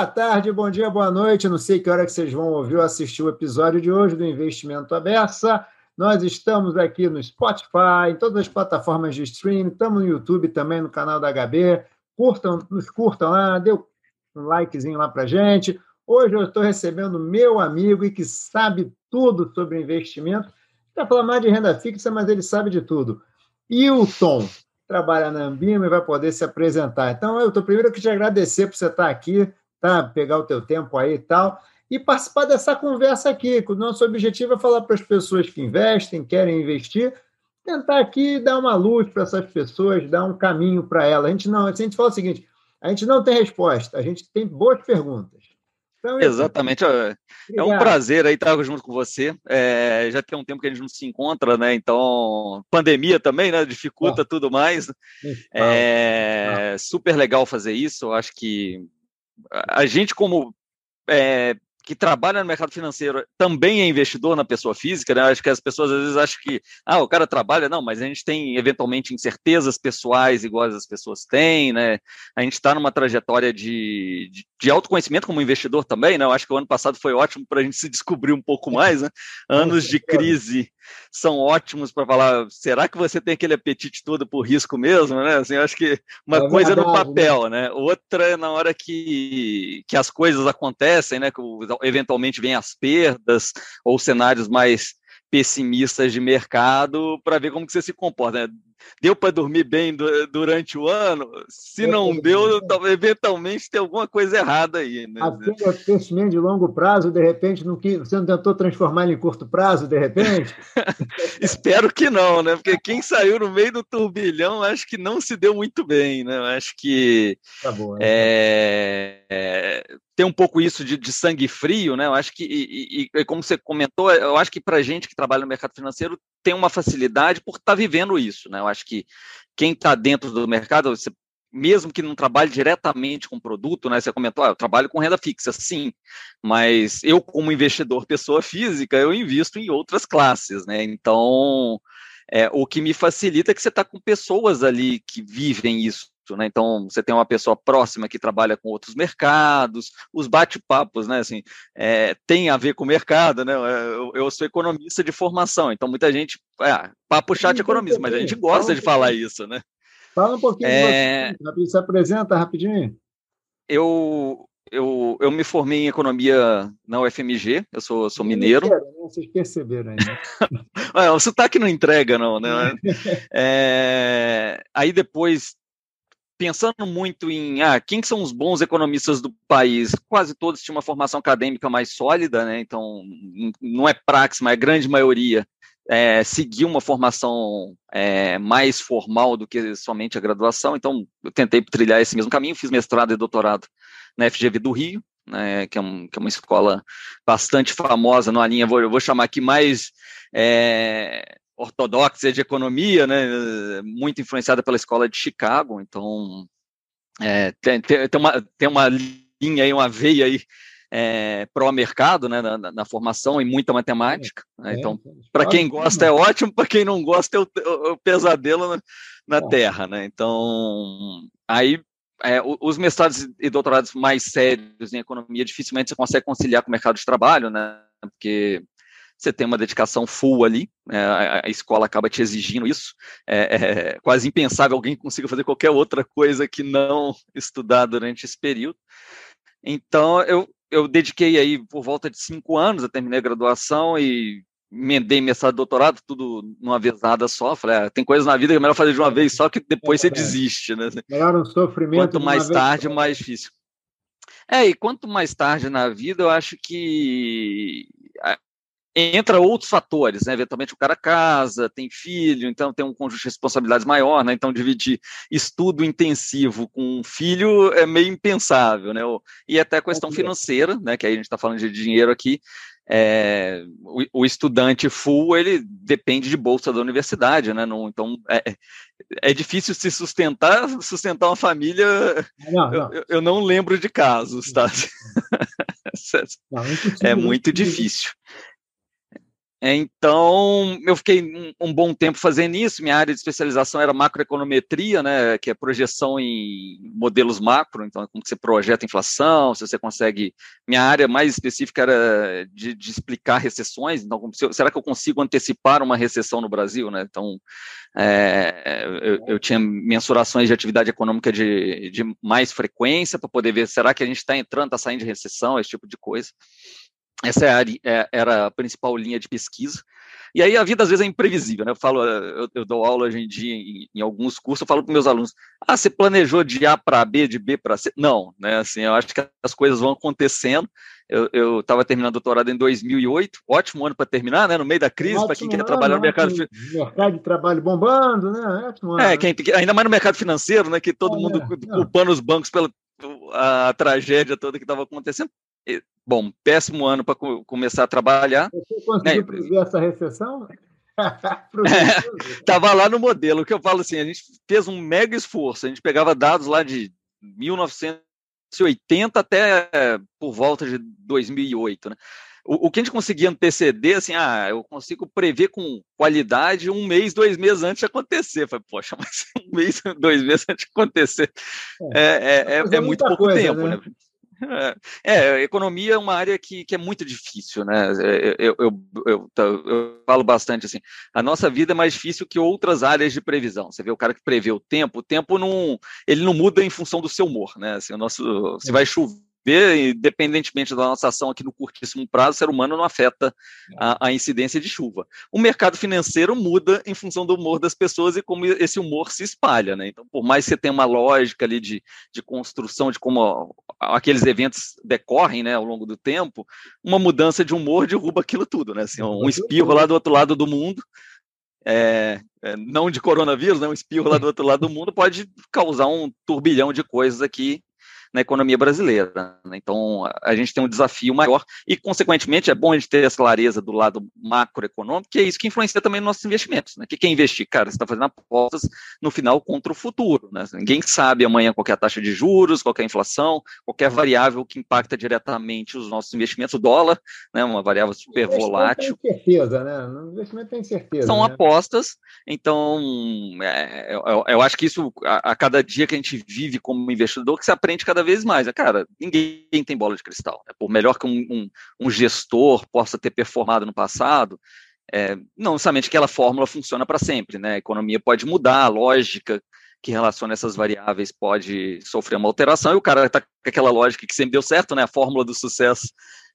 boa tarde, bom dia, boa noite. Não sei que hora que vocês vão ouvir ou assistir o episódio de hoje do Investimento Aberta. Nós estamos aqui no Spotify, em todas as plataformas de streaming, estamos no YouTube também, no canal da HB. Curtam, nos curtam lá, dê um likezinho lá para gente. Hoje eu estou recebendo meu amigo e que sabe tudo sobre investimento. Vai falar mais de renda fixa, mas ele sabe de tudo. Hilton, trabalha na Ambima e vai poder se apresentar. Então, eu estou primeiro que te agradecer por você estar aqui, tá? pegar o teu tempo aí e tal, e participar dessa conversa aqui. O nosso objetivo é falar para as pessoas que investem, querem investir, tentar aqui dar uma luz para essas pessoas, dar um caminho para elas. A gente não, a gente fala o seguinte, a gente não tem resposta, a gente tem boas perguntas. Então, Exatamente. É, é um prazer aí estar junto com você. É, já tem um tempo que a gente não se encontra, né? Então, pandemia também, né? Dificulta tudo mais. É super legal fazer isso. Eu acho que a gente, como é, que trabalha no mercado financeiro também é investidor na pessoa física, né? Acho que as pessoas às vezes acham que, ah, o cara trabalha, não, mas a gente tem eventualmente incertezas pessoais iguais as pessoas têm, né? A gente está numa trajetória de, de, de, autoconhecimento como investidor também, né? Eu acho que o ano passado foi ótimo para a gente se descobrir um pouco mais, né? Anos de crise são ótimos para falar, será que você tem aquele apetite todo por risco mesmo, né? Assim, eu acho que uma é coisa verdade, é no né? papel, né? né? Outra é na hora que, que as coisas acontecem, né? Que eventualmente vem as perdas ou cenários mais pessimistas de mercado para ver como que você se comporta. Né? Deu para dormir bem durante o ano? Se não deu, eventualmente tem alguma coisa errada aí. Né? Aquele investimento de longo prazo, de repente, no que você não tentou transformar ele em curto prazo, de repente? Espero que não, né? Porque quem saiu no meio do turbilhão, acho que não se deu muito bem, né? Acho que tá bom, né? é, é, tem um pouco isso de, de, sangue frio, né? Eu acho que, e, e, e como você comentou, eu acho que para gente que trabalha no mercado financeiro tem uma facilidade por estar tá vivendo isso, né? Eu acho que quem está dentro do mercado, você, mesmo que não trabalhe diretamente com produto, né? Você comentou, ah, eu trabalho com renda fixa, sim, mas eu, como investidor, pessoa física, eu invisto em outras classes, né? Então, é, o que me facilita é que você está com pessoas ali que vivem isso né? Então, você tem uma pessoa próxima que trabalha com outros mercados, os bate-papos, né? Assim, é, tem a ver com o mercado, né? Eu, eu, sou economista de formação, então muita gente, é, papo chat economista, mas a gente gosta de falar isso, né? Fala um pouquinho é... você, se apresenta rapidinho. Eu, eu, eu me formei em economia na UFMG, eu sou, sou mineiro. Né? Vocês perceberam ainda. é, o sotaque não entrega, não, né? É, aí depois pensando muito em ah, quem são os bons economistas do país, quase todos tinham uma formação acadêmica mais sólida, né? então não é praxe, mas a grande maioria é, seguiu uma formação é, mais formal do que somente a graduação, então eu tentei trilhar esse mesmo caminho, fiz mestrado e doutorado na FGV do Rio, né, que, é um, que, é uma escola bastante famosa numa linha, vou, eu vou chamar aqui mais é, ortodoxa de economia, né, muito influenciada pela escola de Chicago, então é, tem, tem, uma, tem uma linha aí, uma veia aí é, pró-mercado né, na, na, formação e muita matemática. Né, então, para quem gosta é ótimo, para quem não gosta é o, o pesadelo na, na Terra. Né? Então, aí é, os mestrados e doutorados mais sérios em economia dificilmente você consegue conciliar com o mercado de trabalho, né? Porque você tem uma dedicação full ali, é, a, escola acaba te exigindo isso. É, é, quase impensável alguém consiga fazer qualquer outra coisa que não estudar durante esse período. Então, eu, eu dediquei aí por volta de cinco anos, eu terminei a graduação e emendei mestrado e doutorado, tudo numa vez nada só. Falei, ah, tem coisas na vida que é melhor fazer de uma vez só, que depois você é. desiste, né? Melhor um sofrimento. Quanto mais tarde, mais difícil. É, e quanto mais tarde na vida, eu acho que entra outros fatores, né? Eventualmente o cara casa, tem filho, então tem um conjunto de responsabilidades maior, né? Então dividir estudo intensivo com um filho é meio impensável, né? E até a questão financeira, né? Que aí a gente está falando de dinheiro aqui. É, o, o, estudante full ele depende de bolsa da universidade, né? Não, então é, é difícil se sustentar, sustentar uma família. Não, não. Eu, eu, não lembro de casos, tá? Não, é, é muito difícil. Então, eu fiquei um, um, bom tempo fazendo isso. Minha área de especialização era macroeconometria, né, que é projeção em modelos macro, então, como você projeta inflação, se você consegue. Minha área mais específica era de, de explicar recessões, então, como, será que eu consigo antecipar uma recessão no Brasil? Né? Então, é, eu, eu, tinha mensurações de atividade econômica de, de mais frequência para poder ver será que a gente está entrando, está saindo de recessão, esse tipo de coisa. Essa é a, é, era a principal linha de pesquisa. E aí a vida às vezes é imprevisível, né? Eu falo, eu, eu dou aula hoje em dia em, em alguns cursos, eu falo para meus alunos: ah, você planejou de A para B, de B para C? Não, né? Assim, eu acho que as coisas vão acontecendo. Eu estava terminando o doutorado em 2008, ótimo ano para terminar, né? No meio da crise, para quem quer trabalhar no mercado mercado de trabalho bombando, né? Ótimo é, quem, ainda mais no mercado financeiro, né? Que todo é, mundo é, culpando os bancos pela a tragédia toda que estava acontecendo bom, péssimo ano para co começar a trabalhar. Você conseguiu né? prever essa recessão? Estava lá no modelo, que eu falo assim, a gente fez um mega esforço, a gente pegava dados lá de 1980 até por volta de 2008, né? O, o, que a gente conseguia anteceder, assim, ah, eu consigo prever com qualidade um mês, dois meses antes de acontecer. Falei, poxa, mas um mês, dois meses antes de acontecer é, é, é, é muito pouco coisa, tempo, né? né? É, economia é uma área que, que é muito difícil, né? É, eu, eu, eu, eu, falo bastante assim, a nossa vida é mais difícil que outras áreas de previsão. Você vê o cara que prevê o tempo, o tempo não, ele não muda em função do seu humor, né? Assim, o nosso, se vai chover ver, independentemente da nossa ação aqui no curtíssimo prazo, o ser humano não afeta a, a, incidência de chuva. O mercado financeiro muda em função do humor das pessoas e como esse humor se espalha, né? Então, por mais que você tenha uma lógica ali de, de construção de como aqueles eventos decorrem, né, ao longo do tempo, uma mudança de humor derruba aquilo tudo, né? Assim, um espirro lá do outro lado do mundo é, é, não de coronavírus, né, um espirro lá do outro lado do mundo pode causar um turbilhão de coisas aqui na economia brasileira. Né? Então, a gente tem um desafio maior e, consequentemente, é bom a gente ter essa clareza do lado macroeconômico, que é isso que influencia também nos nossos investimentos. Né? O que é investir? Cara, você está fazendo apostas no final contra o futuro. Né? Ninguém sabe amanhã qual é a taxa de juros, qual é a inflação, qualquer variável que impacta diretamente os nossos investimentos. O dólar, né, uma variável super volátil. Tem certeza, né? O investimento tem certeza. São né? apostas, então é, eu, eu, acho que isso, a, a cada dia que a gente vive como investidor, que se aprende cada cada vez mais. É, cara, ninguém tem bola de cristal. Né? Por melhor que um, um, um, gestor possa ter performado no passado, é, não necessariamente aquela fórmula funciona para sempre. Né? A economia pode mudar, a lógica que relaciona essas variáveis pode sofrer uma alteração, e o cara está com aquela lógica que sempre deu certo, né? a fórmula do sucesso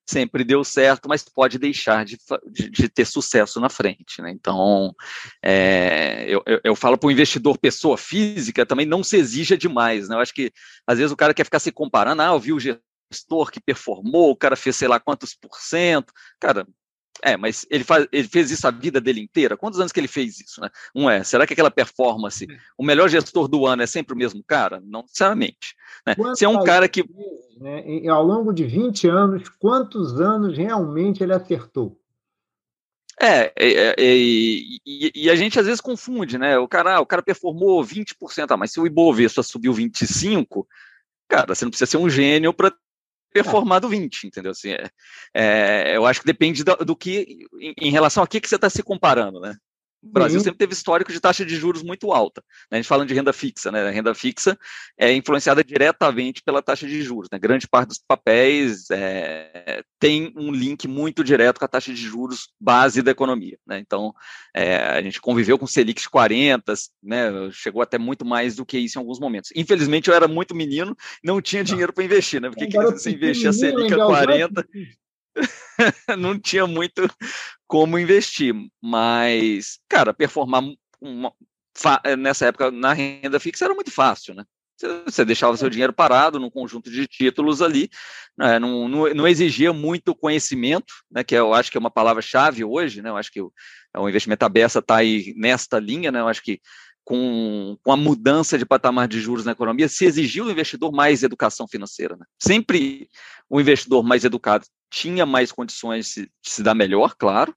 sempre deu certo, mas pode deixar de, de, de ter sucesso na frente. Né? Então, é, eu, eu, eu, falo para o investidor pessoa física também não se exija demais. Né? Eu acho que às vezes o cara quer ficar se comparando, ah, eu vi o gestor que performou, o cara fez sei lá quantos por cento. Cara, é, mas ele, faz, ele fez isso a vida dele inteira? Quantos anos que ele fez isso? Né? Um é, será que aquela performance, o melhor gestor do ano é sempre o mesmo cara? Não necessariamente. Né? Se é um cara que. Né, ao longo de 20 anos, quantos anos realmente ele acertou? É, é, é e, e, a gente às vezes confunde, né? O cara, ah, o cara performou 20% a mais. Se o Ibovespa subiu 25%, cara, você não precisa ser um gênio para performado 20, entendeu? Assim, é, é, eu acho que depende do, do que, em, em, relação a que, que você está se comparando, né? O Brasil uhum. sempre teve histórico de taxa de juros muito alta. Né? A gente falando de renda fixa, né? A renda fixa é influenciada diretamente pela taxa de juros. Né? Grande parte dos papéis é, tem um link muito direto com a taxa de juros base da economia. Né? Então, é, a gente conviveu com Selic de 40, né? chegou até muito mais do que isso em alguns momentos. Infelizmente, eu era muito menino, não tinha dinheiro para investir, né? Porque que você investir a Selic a 40 não tinha muito como investir, mas, cara, performar uma, nessa época na renda fixa era muito fácil, né? Você deixava seu dinheiro parado num conjunto de títulos ali, né? não, não, não, exigia muito conhecimento, né? que eu acho que é uma palavra-chave hoje, né? eu acho que o, o investimento aberto está aí nesta linha, né? eu acho que com, com a mudança de patamar de juros na economia, se exigiu do investidor mais educação financeira. Né? Sempre o investidor mais educado tinha mais condições de se, dar melhor, claro,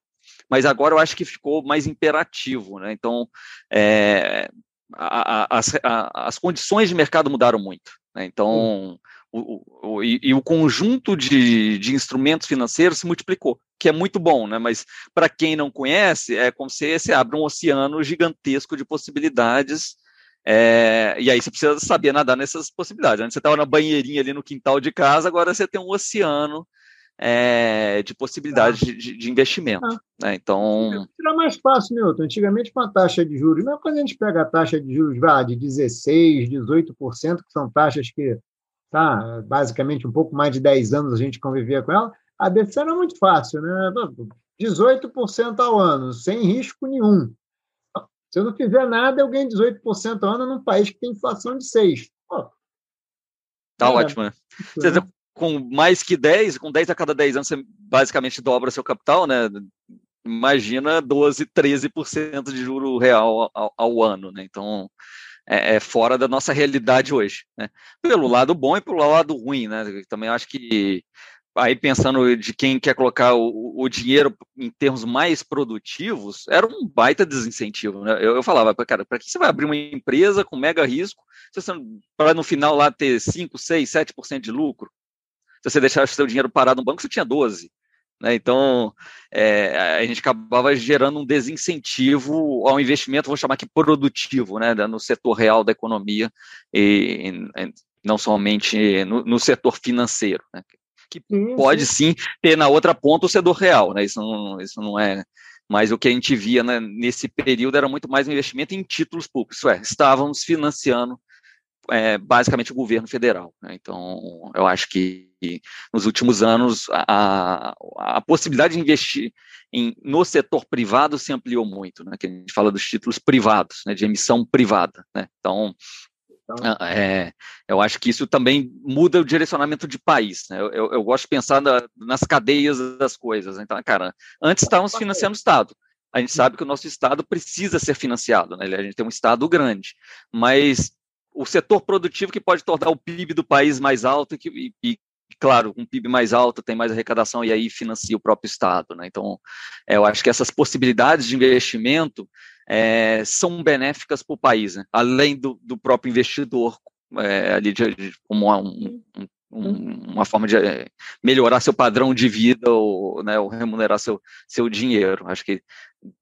mas agora eu acho que ficou mais imperativo, né? Então, é, a, a, as, a, as condições de mercado mudaram muito. Né? Então, o, o, e, e, o conjunto de, de instrumentos financeiros se multiplicou, que é muito bom, né? Mas para quem não conhece, é como se você abre um oceano gigantesco de possibilidades. É, e aí você precisa saber nadar nessas possibilidades. Antes você estava na banheirinha ali no quintal de casa, agora você tem um oceano é, de possibilidades ah. de, de, investimento. Ah. Né? Então. Era mais fácil, Milton. Antigamente, com a taxa de juros, não quando a gente pega a taxa de juros vá, de 16%, 18%, que são taxas que tá, basicamente um pouco mais de 10 anos a gente convivia com ela, a decisão era muito fácil, né? 18% ao ano, sem risco nenhum. Se eu não fizer nada, eu ganho 18% ao ano num país que tem inflação de 6%. Pô, tá é, ótimo, né? Você, né? Com mais que 10, com 10 a cada 10 anos, você basicamente dobra seu capital, né? Imagina 12, 13% de juro real ao, ao ano, né? Então, é, é, fora da nossa realidade hoje, né? Pelo lado bom e pelo lado ruim, né? Também acho que aí pensando de quem quer colocar o, o dinheiro em termos mais produtivos, era um baita desincentivo, né? Eu, eu falava, cara, para que você vai abrir uma empresa com mega risco, para no final lá ter 5, 6, 7% de lucro? Se você deixar o seu dinheiro parado no banco, você tinha 12. Né? Então, é, a gente acabava gerando um desincentivo ao investimento, vou chamar aqui produtivo, né, no setor real da economia, e, e não somente no, no setor financeiro, né? que pode sim ter na outra ponta o setor real, né? isso, não, isso não é mas o que a gente via né, nesse período era muito mais um investimento em títulos públicos, isso é, estávamos financiando é, basicamente o governo federal. Né? Então, eu acho que nos últimos anos a, a possibilidade de investir em, no setor privado se ampliou muito, né? que a gente fala dos títulos privados, né? de emissão privada. Né? Então, então é, eu acho que isso também muda o direcionamento de país. Né? Eu, eu, eu, gosto de pensar na, nas cadeias das coisas. Então, cara, antes estávamos financiando o Estado. A gente sabe que o nosso Estado precisa ser financiado, né? A gente tem um Estado grande, mas o setor produtivo que pode tornar o PIB do país mais alto e, que, e, e claro, um PIB mais alto tem mais arrecadação e aí financia o próprio Estado. Né? Então, é, eu acho que essas possibilidades de investimento é, são benéficas para o país, né? além do, do, próprio investidor, é, ali de, de, como um, um, uma forma de é, melhorar seu padrão de vida ou, né, ou remunerar seu, seu dinheiro. Acho que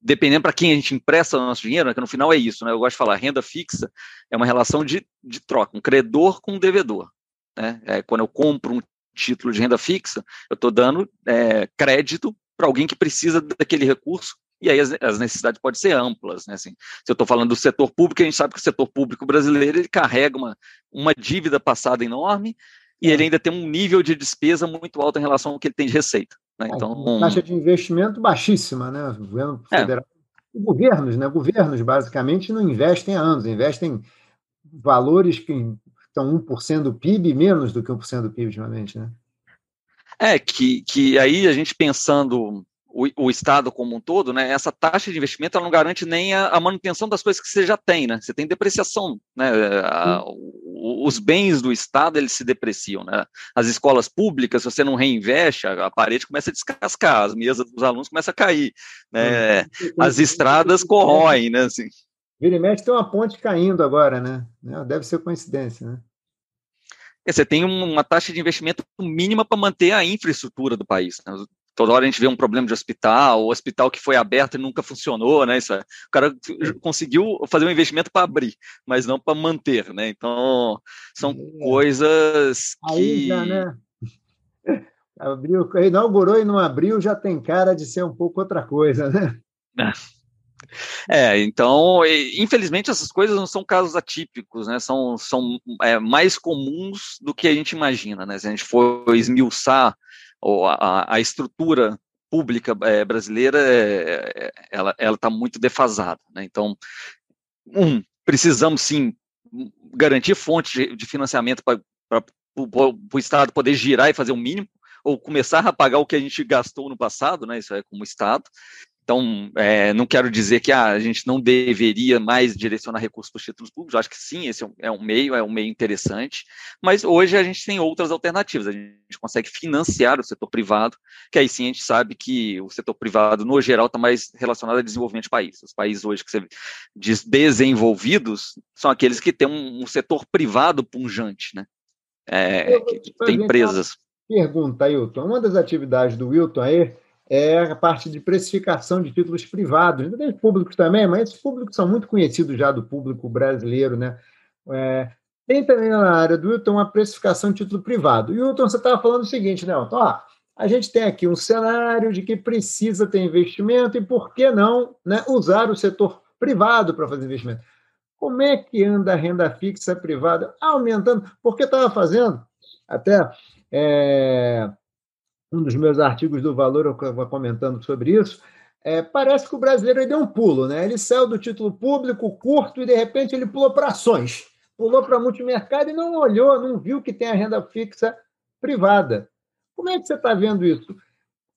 dependendo para quem a gente empresta o nosso dinheiro, né, que no final é isso, né, eu gosto de falar, renda fixa é uma relação de, de troca, um credor com um devedor. Né, é, quando eu compro um título de renda fixa, eu estou dando é, crédito para alguém que precisa daquele recurso e aí as, as, necessidades podem ser amplas, né? Assim, se eu estou falando do setor público, a gente sabe que o setor público brasileiro ele carrega uma, uma dívida passada enorme e ele ainda tem um nível de despesa muito alto em relação ao que ele tem de receita. Né? É, então, taxa de investimento baixíssima, né? O governo é. federal. É. Governos, né? Governos basicamente não investem há anos, investem valores que estão 1% do PIB, menos do que 1% do PIB ultimamente, né? É, que, que aí a gente pensando o, o, Estado como um todo, né, essa taxa de investimento ela não garante nem a, a manutenção das coisas que você já tem, né? Você tem depreciação, né? A, os bens do Estado eles se depreciam, né? As escolas públicas, se você não reinveste, a, a parede começa a descascar, as mesas dos alunos começam a cair, né? As estradas corroem, né? Assim. Vira e mexe tem uma ponte caindo agora, né? Deve ser coincidência, né? Você tem uma taxa de investimento mínima para manter a infraestrutura do país. Né? Toda hora a gente vê um problema de hospital, o hospital que foi aberto e nunca funcionou, né? Isso é, o cara conseguiu fazer um investimento para abrir, mas não para manter, né? Então, são é. coisas que. Já, né? Abriu, inaugurou e não abriu, já tem cara de ser um pouco outra coisa, né? É, então, infelizmente essas coisas não são casos atípicos, né? São, são é, mais comuns do que a gente imagina, né? Se a gente for esmiuçar ou a, a estrutura pública é, brasileira é, ela está muito defasada. Né? Então, um, precisamos sim garantir fontes de, financiamento para o Estado poder girar e fazer o mínimo, ou começar a pagar o que a gente gastou no passado, né? Isso é como Estado. Então, é, não quero dizer que ah, a gente não deveria mais direcionar recursos para os títulos públicos, eu acho que sim, esse é um meio, é um meio interessante, mas hoje a gente tem outras alternativas, a gente consegue financiar o setor privado, que aí sim a gente sabe que o setor privado, no geral, está mais relacionado a desenvolvimento de países. Os países hoje que você diz desenvolvidos são aqueles que têm um, um setor privado punjante, né? é, que tem empresas. Pergunta, Wilton. Uma das atividades do Wilton aí é a parte de precificação de títulos privados. Ainda tem públicos também, mas esses públicos são muito conhecidos já do público brasileiro, né? É, tem também na área do Wilton uma precificação de título privado. E Wilton, você estava falando o seguinte, né, Wilton? Ó, a gente tem aqui um cenário de que precisa ter investimento e por que não né, usar o setor privado para fazer investimento? Como é que anda a renda fixa privada aumentando? Porque estava fazendo, até é, um dos meus artigos do Valor, eu estava comentando sobre isso, é, parece que o brasileiro deu um pulo, né? Ele saiu do título público curto e, de repente, ele pulou para ações pulou para multimercado e não olhou, não viu que tem a renda fixa privada. Como é que você está vendo isso?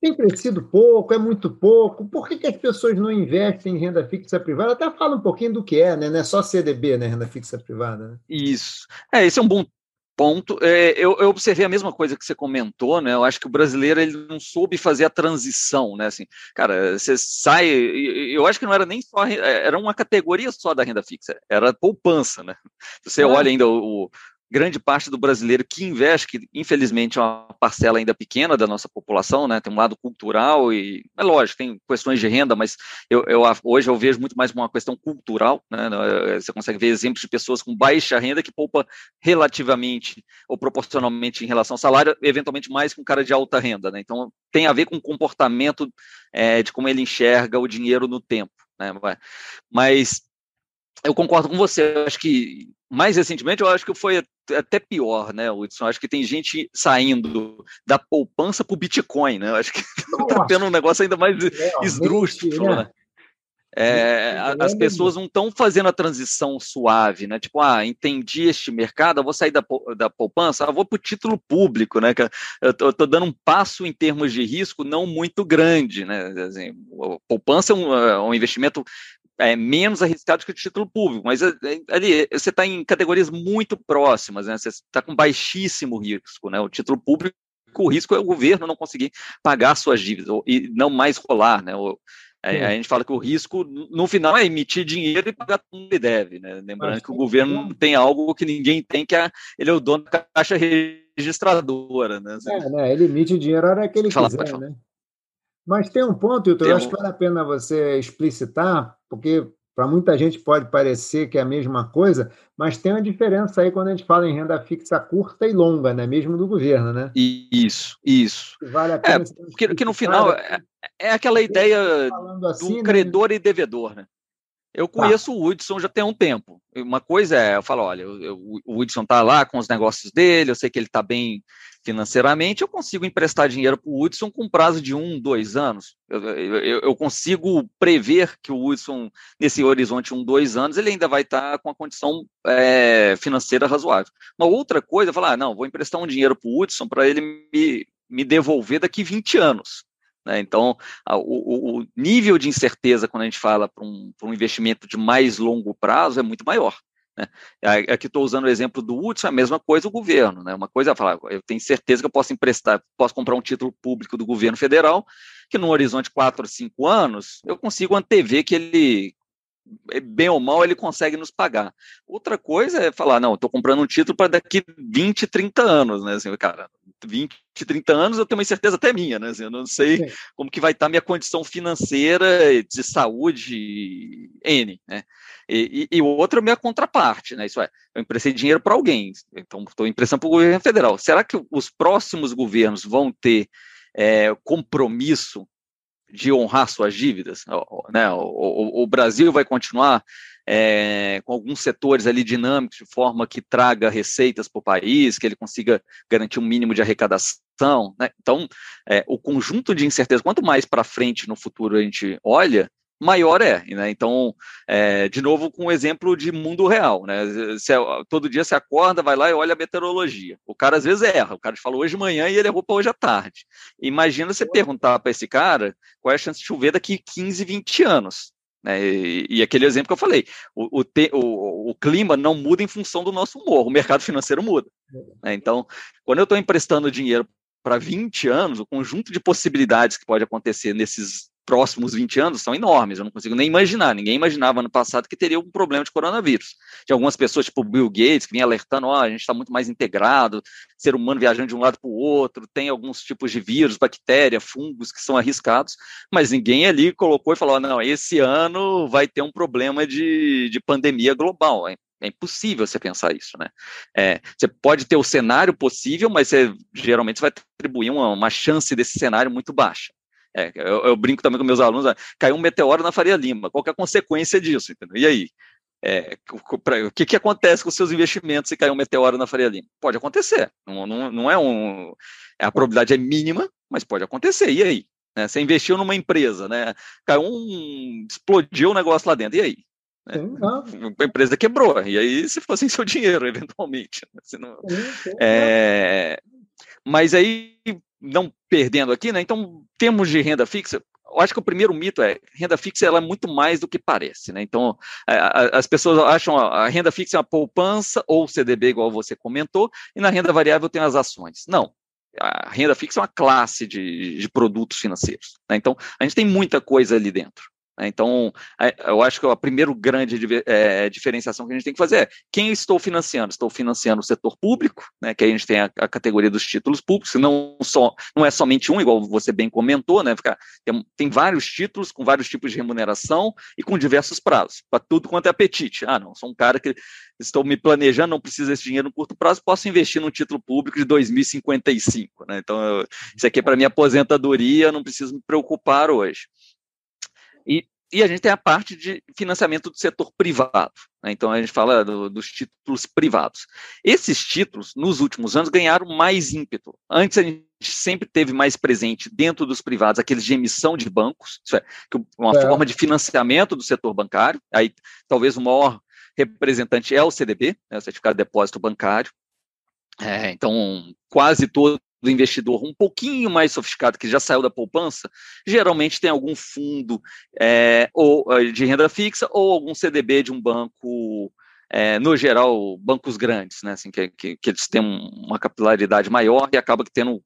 Tem crescido pouco, é muito pouco. Por que, que as pessoas não investem em renda fixa privada? Até fala um pouquinho do que é, né? Não é só CDB, né? Renda fixa privada. Né? Isso. É, esse é um bom ponto. É, eu, eu, observei a mesma coisa que você comentou, né? Eu acho que o brasileiro ele não soube fazer a transição, né? Assim, cara, você sai. Eu acho que não era nem só era uma categoria só da renda fixa, era poupança, né? Você é. olha ainda o, grande parte do brasileiro que investe, que infelizmente é uma parcela ainda pequena da nossa população, né? Tem um lado cultural e é lógico, tem questões de renda, mas eu, eu hoje eu vejo muito mais uma questão cultural, né? Você consegue ver exemplos de pessoas com baixa renda que poupa relativamente ou proporcionalmente em relação ao salário, eventualmente mais que um cara de alta renda, né? Então tem a ver com o comportamento é, de como ele enxerga o dinheiro no tempo, né? Mas eu concordo com você. Acho que mais recentemente, eu acho que foi até pior, né, Hudson? Acho que tem gente saindo da poupança para o Bitcoin, né? Eu acho que está tendo um negócio ainda mais esdrúxulo, né? né? É, as pessoas não estão fazendo a transição suave, né? Tipo, ah, entendi este mercado, eu vou sair da, da poupança, eu vou para o título público, né? Eu estou dando um passo em termos de risco não muito grande, né? Assim, poupança é um, é um investimento é, menos arriscado que o título público, mas é, é, ali você está em categorias muito próximas, né? Você está com baixíssimo risco, né? O título público, o risco é o governo não conseguir pagar suas dívidas ou, e não mais rolar, né? O, é, a gente fala que o risco, no final, é emitir dinheiro e pagar tudo que deve, né? Lembrando Mas, que o governo tem algo que ninguém tem, que é, ele é o dono da caixa registradora, né? É, né? Ele emite dinheiro a hora que ele Fala, quiser, né? Mas tem um ponto, Hilton, eu acho que vale a pena você explicitar, porque para muita gente pode parecer que é a mesma coisa, mas tem uma diferença aí quando a gente fala em renda fixa curta e longa, né? mesmo do governo, né? Isso, isso. Vale a pena é, porque, porque no final é, é aquela ideia assim, do né? credor né? e devedor, né? Eu tá. conheço o Hudson já tem um tempo. Uma coisa é, eu falo, olha, eu, eu, o Hudson está lá com os negócios dele, eu sei que ele está bem financeiramente, eu consigo emprestar dinheiro para o Hudson com prazo de um, dois anos. Eu, eu, eu, consigo prever que o Hudson, nesse horizonte um, dois anos, ele ainda vai estar tá com a condição é, financeira razoável. Uma outra coisa é falar, ah, não, vou emprestar um dinheiro para o Hudson para ele me, me devolver daqui 20 anos. Né? Então, a, o, o, nível de incerteza, quando a gente fala para um, um investimento de mais longo prazo, é muito maior. Né? Aqui estou usando o exemplo do Hudson, a mesma coisa o governo. Né? Uma coisa é falar, eu tenho certeza que eu posso emprestar, posso comprar um título público do governo federal, que no horizonte de 4 ou 5 anos, eu consigo antever que ele, bem ou mal, ele consegue nos pagar. Outra coisa é falar, não, estou comprando um título para daqui 20, 30 anos, né? Assim, cara, 20, 30 anos eu tenho uma certeza até minha, né? Assim, eu não sei Sim. como que vai estar minha condição financeira de saúde N, né? E, e, e o outro é a minha contraparte, né? Isso é, eu emprestei dinheiro para alguém, então estou emprestando para o governo federal. Será que os próximos governos vão ter é, compromisso de honrar suas dívidas? Né? O, o, o Brasil vai continuar é, com alguns setores ali dinâmicos, de forma que traga receitas para o país, que ele consiga garantir um mínimo de arrecadação. Né? Então, é, o conjunto de incertezas, quanto mais para frente no futuro a gente olha, maior é. Né? Então, é, de novo, com o um exemplo de mundo real. Né? Você, todo dia você acorda, vai lá e olha a meteorologia. O cara às vezes erra. O cara falou hoje de manhã e ele errou para hoje à tarde. Imagina você perguntar para esse cara qual é a chance de chover daqui 15, 20 anos. Né? E, e, aquele exemplo que eu falei, o, o, te, o, o, clima não muda em função do nosso humor, o mercado financeiro muda. Né? Então, quando eu estou emprestando dinheiro para 20 anos, o conjunto de possibilidades que pode acontecer nesses próximos 20 anos são enormes, eu não consigo nem imaginar, ninguém imaginava ano passado que teria um problema de coronavírus. Tinha algumas pessoas, tipo Bill Gates, que vinha alertando, ó, oh, a gente está muito mais integrado, ser humano viajando de um lado para o outro, tem alguns tipos de vírus, bactéria, fungos que são arriscados, mas ninguém ali colocou e falou, não, esse ano vai ter um problema de, de pandemia global, hein? É impossível você pensar isso, né? É, você pode ter o cenário possível, mas você geralmente vai atribuir uma, uma chance desse cenário muito baixa. É, eu, eu, brinco também com meus alunos, ah, caiu um meteoro na Faria Lima, qual é a consequência disso? Entendeu? E aí? É, o que, que acontece com os seus investimentos se cair um meteoro na Faria Lima? Pode acontecer, não, não, não é um. A probabilidade é mínima, mas pode acontecer. E aí? Né? Você investiu numa empresa, né? Caiu um. explodiu o um negócio lá dentro. E aí? Né? A empresa quebrou, e aí se fosse seu dinheiro, eventualmente. Né? Não, é, mas aí, não perdendo aqui, né? Então, termos de renda fixa, eu acho que o primeiro mito é renda fixa ela é muito mais do que parece, né? Então as pessoas acham a renda fixa é uma poupança ou CDB igual você comentou e na renda variável tem as ações. Não, a renda fixa é uma classe de, de produtos financeiros. Né? Então a gente tem muita coisa ali dentro. Né? Então, eu acho que a primeira grande é, diferenciação que a gente tem que fazer é quem estou financiando? Estou financiando o setor público, né, que a gente tem a, a, categoria dos títulos públicos, não, só, não é somente um, igual você bem comentou, né, fica, tem, tem, vários títulos com vários tipos de remuneração e com diversos prazos, para tudo quanto é apetite. Ah, não, sou um cara que estou me planejando, não preciso desse dinheiro no curto prazo, posso investir num título público de 2055. Né? Então, eu, isso aqui é para minha aposentadoria, não preciso me preocupar hoje. E, a gente tem a parte de financiamento do setor privado. Né? Então, a gente fala do, dos títulos privados. Esses títulos, nos últimos anos, ganharam mais ímpeto. Antes, a gente sempre teve mais presente dentro dos privados aqueles de emissão de bancos, isso é, uma é. forma de financiamento do setor bancário. Aí, talvez o maior representante é o CDB, né, o Certificado de Depósito Bancário. É, então, quase todo do investidor um pouquinho mais sofisticado, que já saiu da poupança, geralmente tem algum fundo é, ou é, de renda fixa ou algum CDB de um banco, é, no geral, bancos grandes, né, assim, que, que, que, eles têm uma capilaridade maior e acaba que tendo um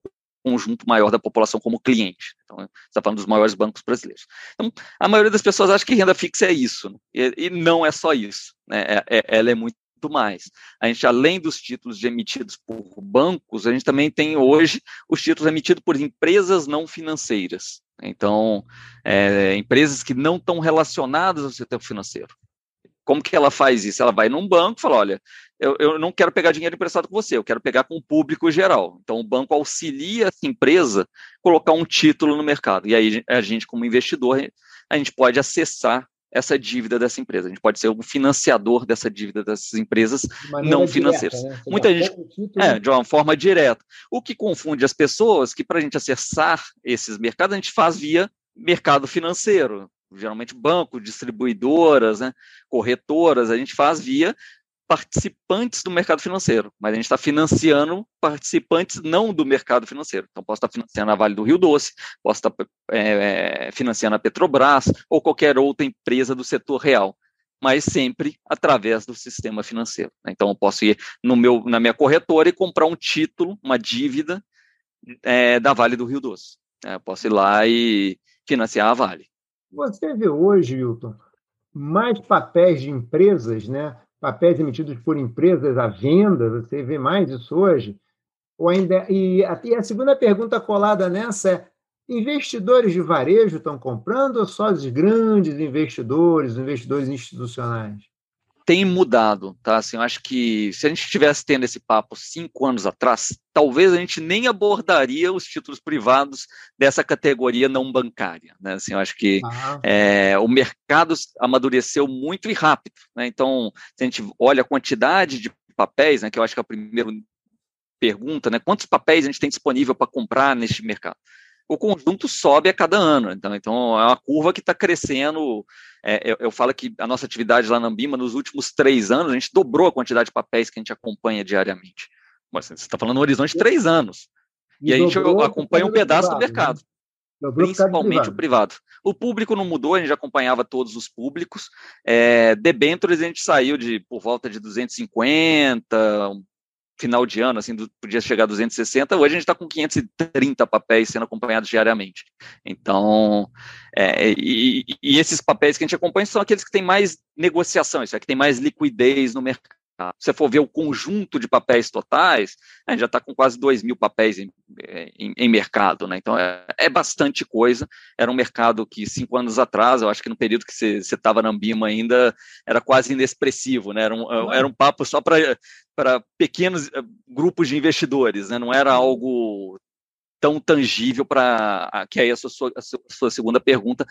conjunto maior da população como cliente. Então, você está falando dos maiores bancos brasileiros. Então, a maioria das pessoas acha que renda fixa é isso, né, e, e, não é só isso. Né, é, é ela é muito muito mais. A gente, além dos títulos emitidos por bancos, a gente também tem hoje os títulos emitidos por empresas não financeiras. Então, é, empresas que não estão relacionadas ao setor financeiro. Como que ela faz isso? Ela vai num banco e fala, olha, eu, eu não quero pegar dinheiro emprestado com você, eu quero pegar com o público geral. Então, o banco auxilia essa empresa a colocar um título no mercado. E aí, a gente, como investidor, a gente pode acessar essa dívida dessa empresa. A gente pode ser um financiador dessa dívida dessas empresas de não financeiras. Direta, né? Muita gente é de uma forma direta. O que confunde as pessoas que para a gente acessar esses mercados a gente faz via mercado financeiro, geralmente banco, distribuidoras, né, corretoras, a gente faz via participantes do mercado financeiro, mas a gente está financiando participantes não do mercado financeiro. Então, posso estar financiando a Vale do Rio Doce, posso estar é, é, financiando a Petrobras ou qualquer outra empresa do setor real, mas sempre através do sistema financeiro. Né? Então, eu posso ir no meu, na minha corretora e comprar um título, uma dívida é, da Vale do Rio Doce. É, eu posso ir lá e financiar a Vale. Você vê hoje, Hilton, mais papéis de empresas, né? Papéis emitidos por empresas à venda, você vê mais isso hoje? Ou ainda, e, a, e a segunda pergunta colada nessa é: investidores de varejo estão comprando ou só os grandes investidores, investidores institucionais? Tem mudado, tá? Assim, eu acho que se a gente estivesse tendo esse papo cinco anos atrás, talvez a gente nem abordaria os títulos privados dessa categoria não bancária, né? Assim, eu acho que ah. é, o mercado amadureceu muito e rápido, né? Então, se a gente olha a quantidade de papéis, né? Que eu acho que é a primeira pergunta, né? Quantos papéis a gente tem disponível para comprar neste mercado? O conjunto sobe a cada ano. Então, então é uma curva que está crescendo. É, eu, eu, falo que a nossa atividade lá na Ambima, nos últimos três anos, a gente dobrou a quantidade de papéis que a gente acompanha diariamente. Mas você está falando no horizonte de três anos. E, e a gente acompanha um pedaço privado, do mercado. Né? Principalmente o privado. O público não mudou, a gente acompanhava todos os públicos. É, debentures a gente saiu de por volta de 250, final de ano, assim, do, podia chegar a 260, hoje a gente está com 530 papéis sendo acompanhados diariamente. Então, é, e, e, esses papéis que a gente acompanha são aqueles que têm mais negociação, isso é, que tem mais liquidez no mercado. Se você for ver o conjunto de papéis totais, a gente já está com quase 2 mil papéis em, em, em mercado, né? Então é, é, bastante coisa. Era um mercado que cinco anos atrás, eu acho que no período que você estava na Ambima ainda, era quase inexpressivo, né? Era um, era um papo só para pequenos eh, grupos de investidores, né? Não era algo tão tangível para que aí a sua, a sua segunda pergunta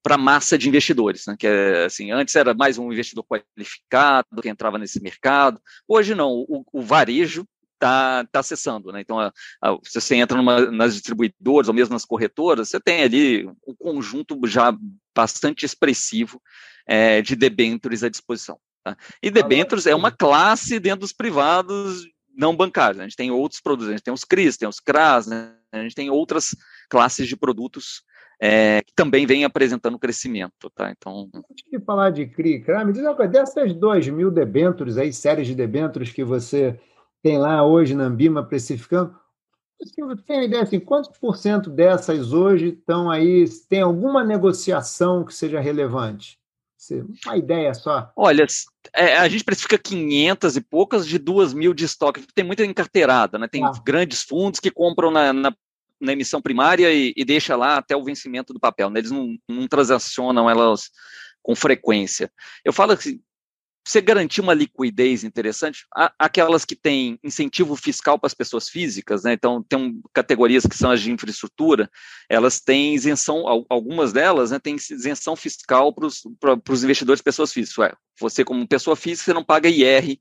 para a massa de investidores, né? Que é assim, antes era mais um investidor qualificado que entrava nesse mercado. Hoje não, o, o varejo está tá acessando, né? Então, a, a, se você entra numa, nas distribuidoras ou mesmo nas corretoras, você tem ali um conjunto já bastante expressivo é, de debêntures à disposição. Tá? E debêntures é uma classe dentro dos privados não bancários. Né? A gente tem outros produtos, a gente tem os CRIs, tem os CRAS, né? A gente tem outras classes de produtos é, que também vêm apresentando crescimento. Tá? Então... Antes de falar de CRI, CRA, me diz uma coisa, dessas 2 mil debêntures, aí, séries de debêntures que você tem lá hoje na Ambima precificando, você tem uma ideia assim, quantos por cento dessas hoje estão aí, tem alguma negociação que seja relevante? Uma ideia só. Olha, é, a gente precifica 500 e poucas de 2 mil de estoque. Tem muita encarteirada, né? Tem ah. grandes fundos que compram na, na, na emissão primária e, e deixa lá até o vencimento do papel. Né? Eles não, não transacionam elas com frequência. Eu falo assim, você garantir uma liquidez interessante, aquelas que têm incentivo fiscal para as pessoas físicas, né? Então, tem um, categorias que são as de infraestrutura, elas têm isenção, algumas delas né, têm isenção fiscal para os investidores pessoas físicas. Ué, você, como pessoa física, você não paga IR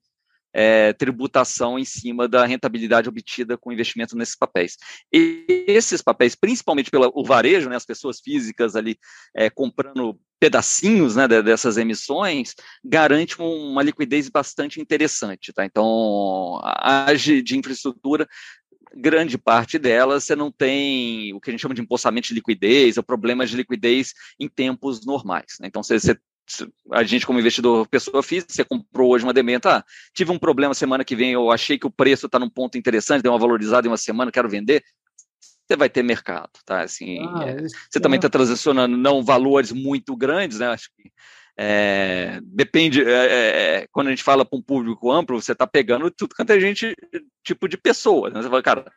é, tributação em cima da rentabilidade obtida com investimento nesses papéis. E esses papéis, principalmente pelo varejo, né, as pessoas físicas ali é, comprando pedacinhos né, dessas emissões, garante uma liquidez bastante interessante. Tá? Então, a AGE de infraestrutura grande parte delas você não tem o que a gente chama de empossamento de liquidez ou problemas de liquidez em tempos normais. Né? Então, você, você a gente como investidor pessoa física, você comprou hoje uma dementa, ah, tive um problema semana que vem, eu achei que o preço está num ponto interessante, deu uma valorizada em uma semana, quero vender, você vai ter mercado, tá? Assim, ah, é, você é. também está transacionando não valores muito grandes, né? Acho que é, depende, é, é, é quando a gente fala para um público amplo, você está pegando tudo quanto é gente, tipo de pessoa, né? Você fala, cara,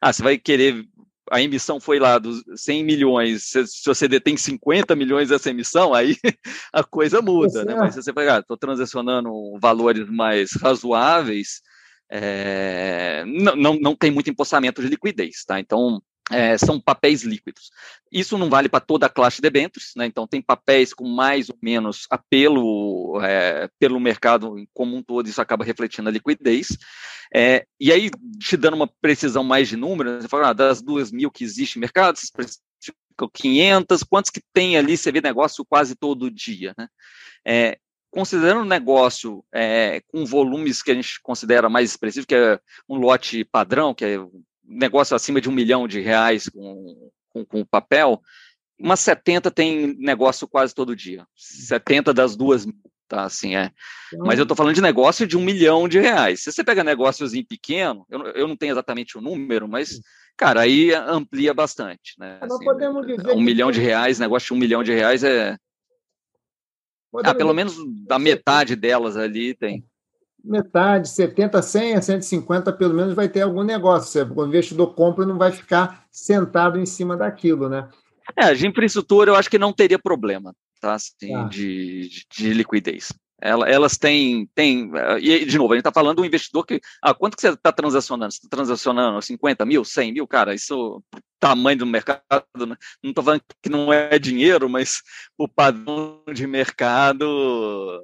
ah, você vai querer a emissão foi lá dos 100 milhões, se, se, você detém 50 milhões dessa emissão, aí a coisa muda, né? Mas você pegar, estou transacionando valores mais razoáveis, é, não, não, não tem muito empossamento de liquidez, tá? Então, é, são papéis líquidos. Isso não vale para toda a classe de debêntures, né? então tem papéis com mais ou menos apelo é, pelo mercado como um todo, isso acaba refletindo a liquidez. É, e aí, te dando uma precisão mais de números, você fala, ah, das duas mil que existe no mercado, vocês precisam 500, quantos que tem ali, você vê negócio quase todo dia, né? Considerando o negócio é, com volumes que a gente considera mais expressivo, que é um lote padrão, que é negócio acima de um milhão de reais com, com, com papel, umas 70 tem negócio quase todo dia. 70 das duas tá? Assim é. Mas eu estou falando de negócio de um milhão de reais. Se você pega negócios em pequeno, eu, eu não tenho exatamente o número, mas, cara, aí amplia bastante, né? Assim, podemos dizer um milhão de reais, negócio de um milhão de reais é. Ah, pelo menos da metade delas ali tem metade, 70, 100, 150, pelo menos vai ter algum negócio. O investidor compra não vai ficar sentado em cima daquilo, né? É, de infraestrutura eu acho que não teria problema, tá? Assim, ah. de, de liquidez. Elas têm, têm, e de novo, a gente está falando do investidor que, ah, quanto que você está transacionando? Você está transacionando 50 mil, 100 mil? Cara, isso, tamanho do mercado, né? não estou falando que não é dinheiro, mas o padrão de mercado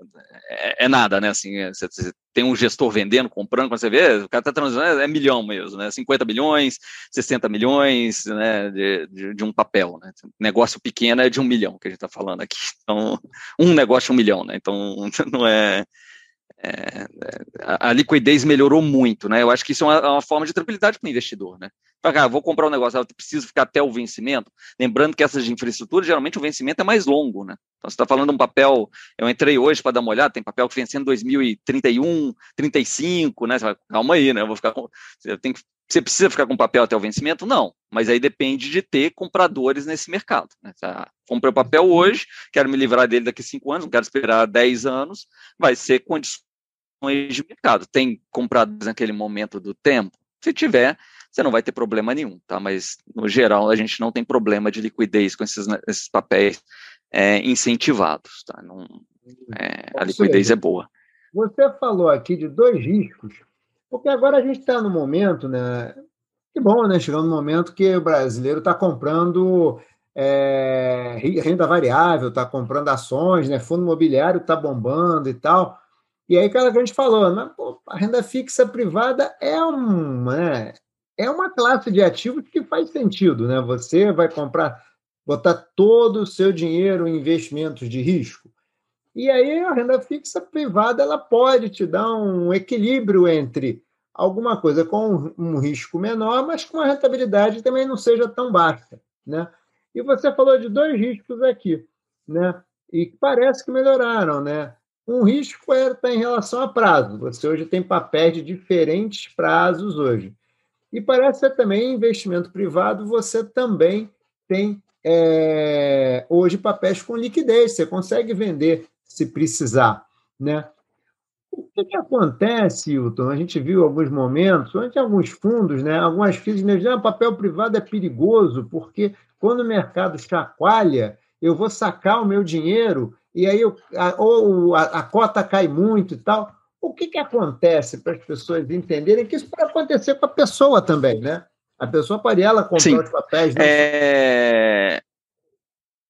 é, é nada, né? Assim, é, você, você, tem um gestor vendendo, comprando, quando você vê, o cara está transacionando, é, é milhão mesmo, né? 50 milhões, 60 milhões, né? De, de, de, um papel, né? Negócio pequeno é de um milhão que a gente está falando aqui. Então, um negócio, um milhão, né? Então, não é. É, a, a, liquidez melhorou muito, né? Eu acho que isso é uma, uma forma de tranquilidade para o investidor, né? Ah, vou comprar um negócio, eu preciso ficar até o vencimento. Lembrando que essas de infraestrutura, geralmente o vencimento é mais longo, né? Então, você está falando de um papel, eu entrei hoje para dar uma olhada, tem papel que vence em 2031, 35, né? Você vai, calma aí, né? Eu vou ficar com, eu tenho que você precisa ficar com papel até o vencimento? Não, mas aí depende de ter compradores nesse mercado. Né? Tá? Comprei o papel hoje, quero me livrar dele daqui a cinco anos, não quero esperar 10 anos, vai ser condições de mercado. Tem compradores naquele momento do tempo? Se tiver, você não vai ter problema nenhum, tá? Mas, no geral, a gente não tem problema de liquidez com esses, esses papéis é, incentivados, tá? Não, é, a liquidez é boa. Você falou aqui de dois riscos porque agora a gente está no momento, né? Que bom, né? Chegando no momento que o brasileiro está comprando é, renda variável, está comprando ações, né? Fundo imobiliário está bombando e tal. E aí, cara, que a gente falou, né? Pô, a renda fixa privada é uma, né? é uma classe de ativos que faz sentido, né? Você vai comprar, botar todo o seu dinheiro em investimentos de risco. E aí a renda fixa privada ela pode te dar um equilíbrio entre alguma coisa com um risco menor, mas com uma rentabilidade também não seja tão baixa, né? E você falou de dois riscos aqui, né? E parece que melhoraram, né? Um risco está é, em relação a prazo. Você hoje tem papéis de diferentes prazos hoje. E parece que também investimento privado, você também tem é, hoje papéis com liquidez. Você consegue vender se precisar. Né? O que, que acontece, Hilton? A gente viu alguns momentos, onde alguns fundos, né, algumas FIIs dizem ah, papel privado é perigoso, porque quando o mercado chacoalha, eu vou sacar o meu dinheiro e aí eu, a, ou a, a cota cai muito e tal. O que, que acontece para as pessoas entenderem que isso pode acontecer com a pessoa também, né? A pessoa pode ela comprar Sim. os papéis. Né? É...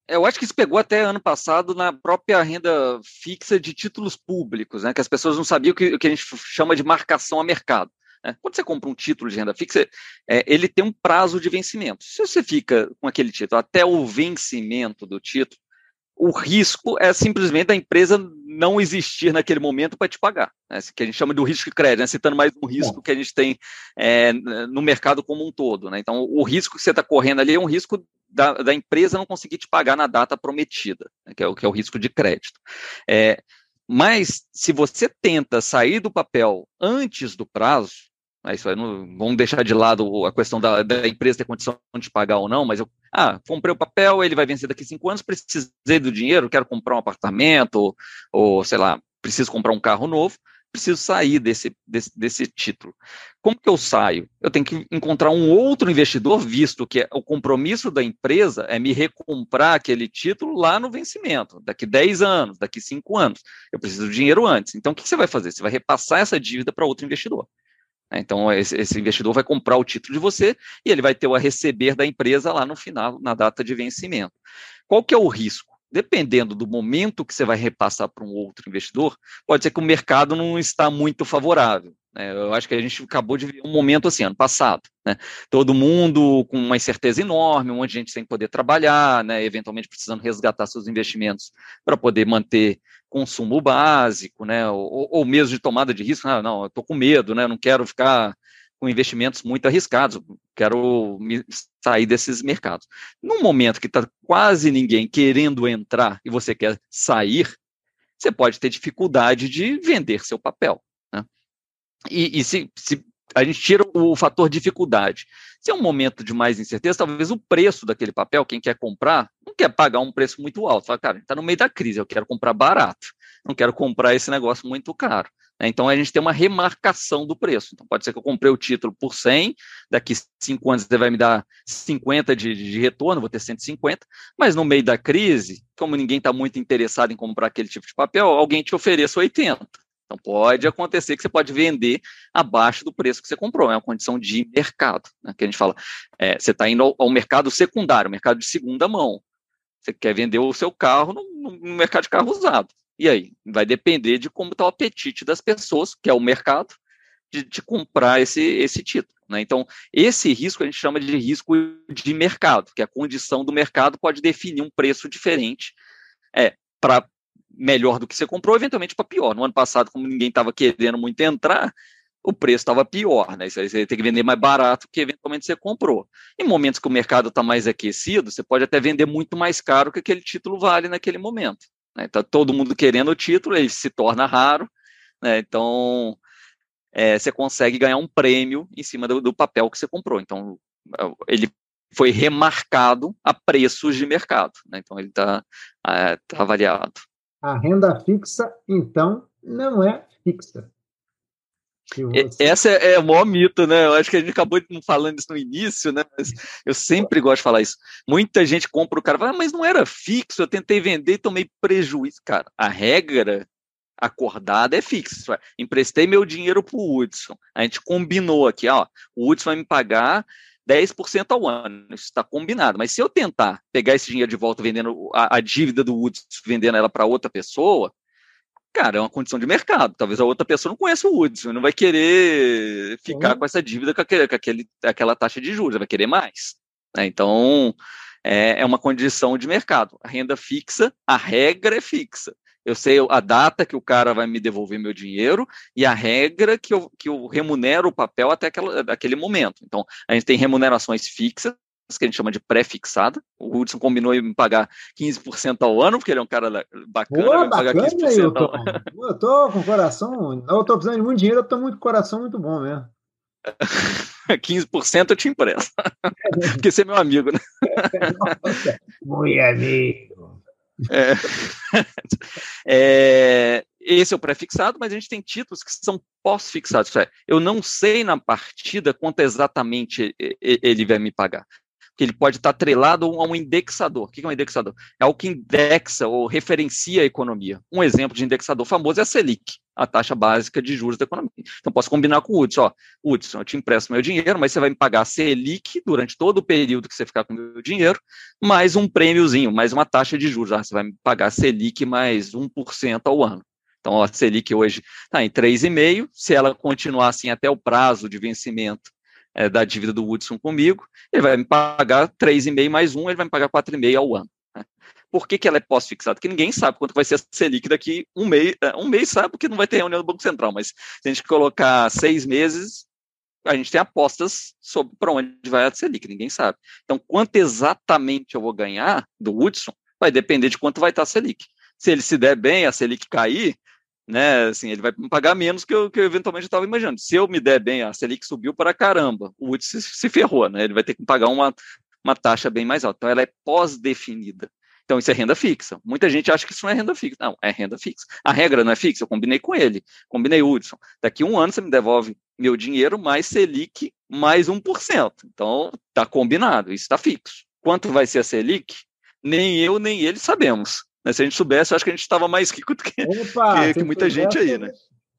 Eu acho que isso pegou até ano passado na própria renda fixa de títulos públicos, né? Que as pessoas não sabiam o que, o que a gente chama de marcação a mercado. Né? Quando você compra um título de renda fixa, é, ele tem um prazo de vencimento. Se você fica com aquele título até o vencimento do título, o risco é simplesmente da empresa não existir naquele momento para te pagar, né? que a gente chama do risco de crédito, né? citando mais um risco que a gente tem é, no mercado como um todo. Né? Então, o risco que você está correndo ali é um risco da, da, empresa não conseguir te pagar na data prometida, né? que, é o, que é o risco de crédito. É, mas, se você tenta sair do papel antes do prazo, né, isso aí não, vamos deixar de lado a questão da, da, empresa ter condição de pagar ou não, mas eu, ah, comprei o papel, ele vai vencer daqui a cinco anos, precisei do dinheiro, quero comprar um apartamento, ou, ou sei lá, preciso comprar um carro novo, preciso sair desse, desse, desse, título. Como que eu saio? Eu tenho que encontrar um outro investidor, visto que o compromisso da empresa é me recomprar aquele título lá no vencimento, daqui 10 anos, daqui 5 anos. Eu preciso do dinheiro antes. Então, o que você vai fazer? Você vai repassar essa dívida para outro investidor. Né? Então, esse, investidor vai comprar o título de você e ele vai ter o a receber da empresa lá no final, na data de vencimento. Qual que é o risco? Dependendo do momento que você vai repassar para um outro investidor, pode ser que o mercado não está muito favorável. Né? Eu acho que a gente acabou de ver um momento assim, ano passado. Né? Todo mundo com uma incerteza enorme, um monte de gente sem poder trabalhar, né? eventualmente precisando resgatar seus investimentos para poder manter consumo básico, né, ou, ou mesmo de tomada de risco, ah, não, eu estou com medo, né, não quero ficar com investimentos muito arriscados, quero sair desses mercados. No momento que está quase ninguém querendo entrar e você quer sair, você pode ter dificuldade de vender seu papel. Né? E, e se, se a gente tira o fator dificuldade. Se é um momento de mais incerteza, talvez o preço daquele papel, quem quer comprar, quer pagar um preço muito alto. Fala, cara, está no meio da crise, eu quero comprar barato, não quero comprar esse negócio muito caro. Né? Então a gente tem uma remarcação do preço. Então pode ser que eu comprei o título por 100, daqui cinco anos você vai me dar 50 de, de retorno, vou ter 150, mas no meio da crise, como ninguém está muito interessado em comprar aquele tipo de papel, alguém te ofereça 80. Então, pode acontecer que você pode vender abaixo do preço que você comprou, é uma condição de mercado, né, que a gente fala, é, você está indo ao, ao, mercado secundário, mercado de segunda mão, você quer vender o seu carro no, no mercado de carro usado, e aí? Vai depender de como está o apetite das pessoas, que é o mercado, de, de comprar esse, esse título. Né? Então, esse risco a gente chama de risco de mercado, que a condição do mercado pode definir um preço diferente é, para melhor do que você comprou, eventualmente para pior. No ano passado, como ninguém estava querendo muito entrar, o preço estava pior, né? Você tem que vender mais barato que eventualmente você comprou. Em momentos que o mercado está mais aquecido, você pode até vender muito mais caro que aquele título vale naquele momento. Né? Tá todo mundo querendo o título, ele se torna raro, né? Então é, você consegue ganhar um prêmio em cima do, do papel que você comprou. Então ele foi remarcado a preços de mercado, né? Então ele está é, tá avaliado. A renda fixa, então, não é fixa. Essa é, é o maior mito, né? Eu acho que a gente acabou falando isso no início, né? Mas eu sempre gosto de falar isso. Muita gente compra o cara, fala, ah, mas não era fixo, eu tentei vender e tomei prejuízo. Cara, a regra acordada é fixa. Emprestei meu dinheiro para o Hudson. A gente combinou aqui, ó, o Hudson vai me pagar 10% ao ano. Isso está combinado. Mas se eu tentar pegar esse dinheiro de volta vendendo a, a dívida do Hudson, vendendo ela para outra pessoa, cara, é uma condição de mercado. Talvez a outra pessoa não conheça o Hudson, não vai querer ficar uhum. com essa dívida com, aquele, com aquele, aquela taxa de juros, vai querer mais. Né? Então, é, é uma condição de mercado. A renda fixa, a regra é fixa. Eu sei a data que o cara vai me devolver meu dinheiro e a regra que eu, que eu remunero o papel até aquela, aquele momento. Então, a gente tem remunerações fixas, que a gente chama de pré-fixada. O Hudson combinou em me pagar 15% ao ano, porque ele é um cara bacana, Boa, bacana pagar 15% eu tô, ao ano. Eu tô com coração, eu tô precisando de muito dinheiro, eu tô muito coração muito bom mesmo. 15% eu te empresto. porque você é meu amigo, né? Nossa, muito amigo. É, é, esse é o pré-fixado, mas a gente tem títulos que são pós-fixados. Eu não sei na partida quanto exatamente ele vai me pagar que ele pode estar atrelado a um indexador. O que é um indexador? É o que indexa ou referencia a economia. Um exemplo de indexador famoso é a Selic, a taxa básica de juros da economia. Então, posso combinar com o Hudson. Ó, Hudson, eu te empresto meu dinheiro, mas você vai me pagar a Selic durante todo o período que você ficar com o meu dinheiro, mais um prêmiozinho, mais uma taxa de juros. Ah, você vai me pagar a Selic mais 1% ao ano. Então, a Selic hoje está em 3,5%. Se ela continuar assim até o prazo de vencimento é, da dívida do Hudson comigo, ele vai me pagar 3,5 mais um, ele vai me pagar 4,5 ao ano. Né? Por que, que ela é pós-fixada? Porque ninguém sabe quanto vai ser a Selic daqui um mês. É, um mês sabe porque não vai ter reunião do Banco Central, mas se a gente colocar seis meses, a gente tem apostas sobre para onde vai a Selic, ninguém sabe. Então, quanto exatamente eu vou ganhar do Hudson vai depender de quanto vai estar a Selic. Se ele se der bem, a Selic cair, né? Assim, ele vai pagar menos que eu, que eu eventualmente estava imaginando. Se eu me der bem, a Selic subiu para caramba, o se, se, ferrou, né? Ele vai ter que pagar uma, uma taxa bem mais alta. Então, ela é pós-definida. Então, isso é renda fixa. Muita gente acha que isso não é renda fixa. Não, é renda fixa. A regra não é fixa, eu combinei com ele, combinei o Hudson. Daqui um ano você me devolve meu dinheiro mais Selic mais 1%. Então, está combinado, isso está fixo. Quanto vai ser a Selic? Nem eu, nem ele sabemos. Né? Se a gente soubesse, eu acho que a gente estava mais rico do que, Opa, que, que muita gente aí, né?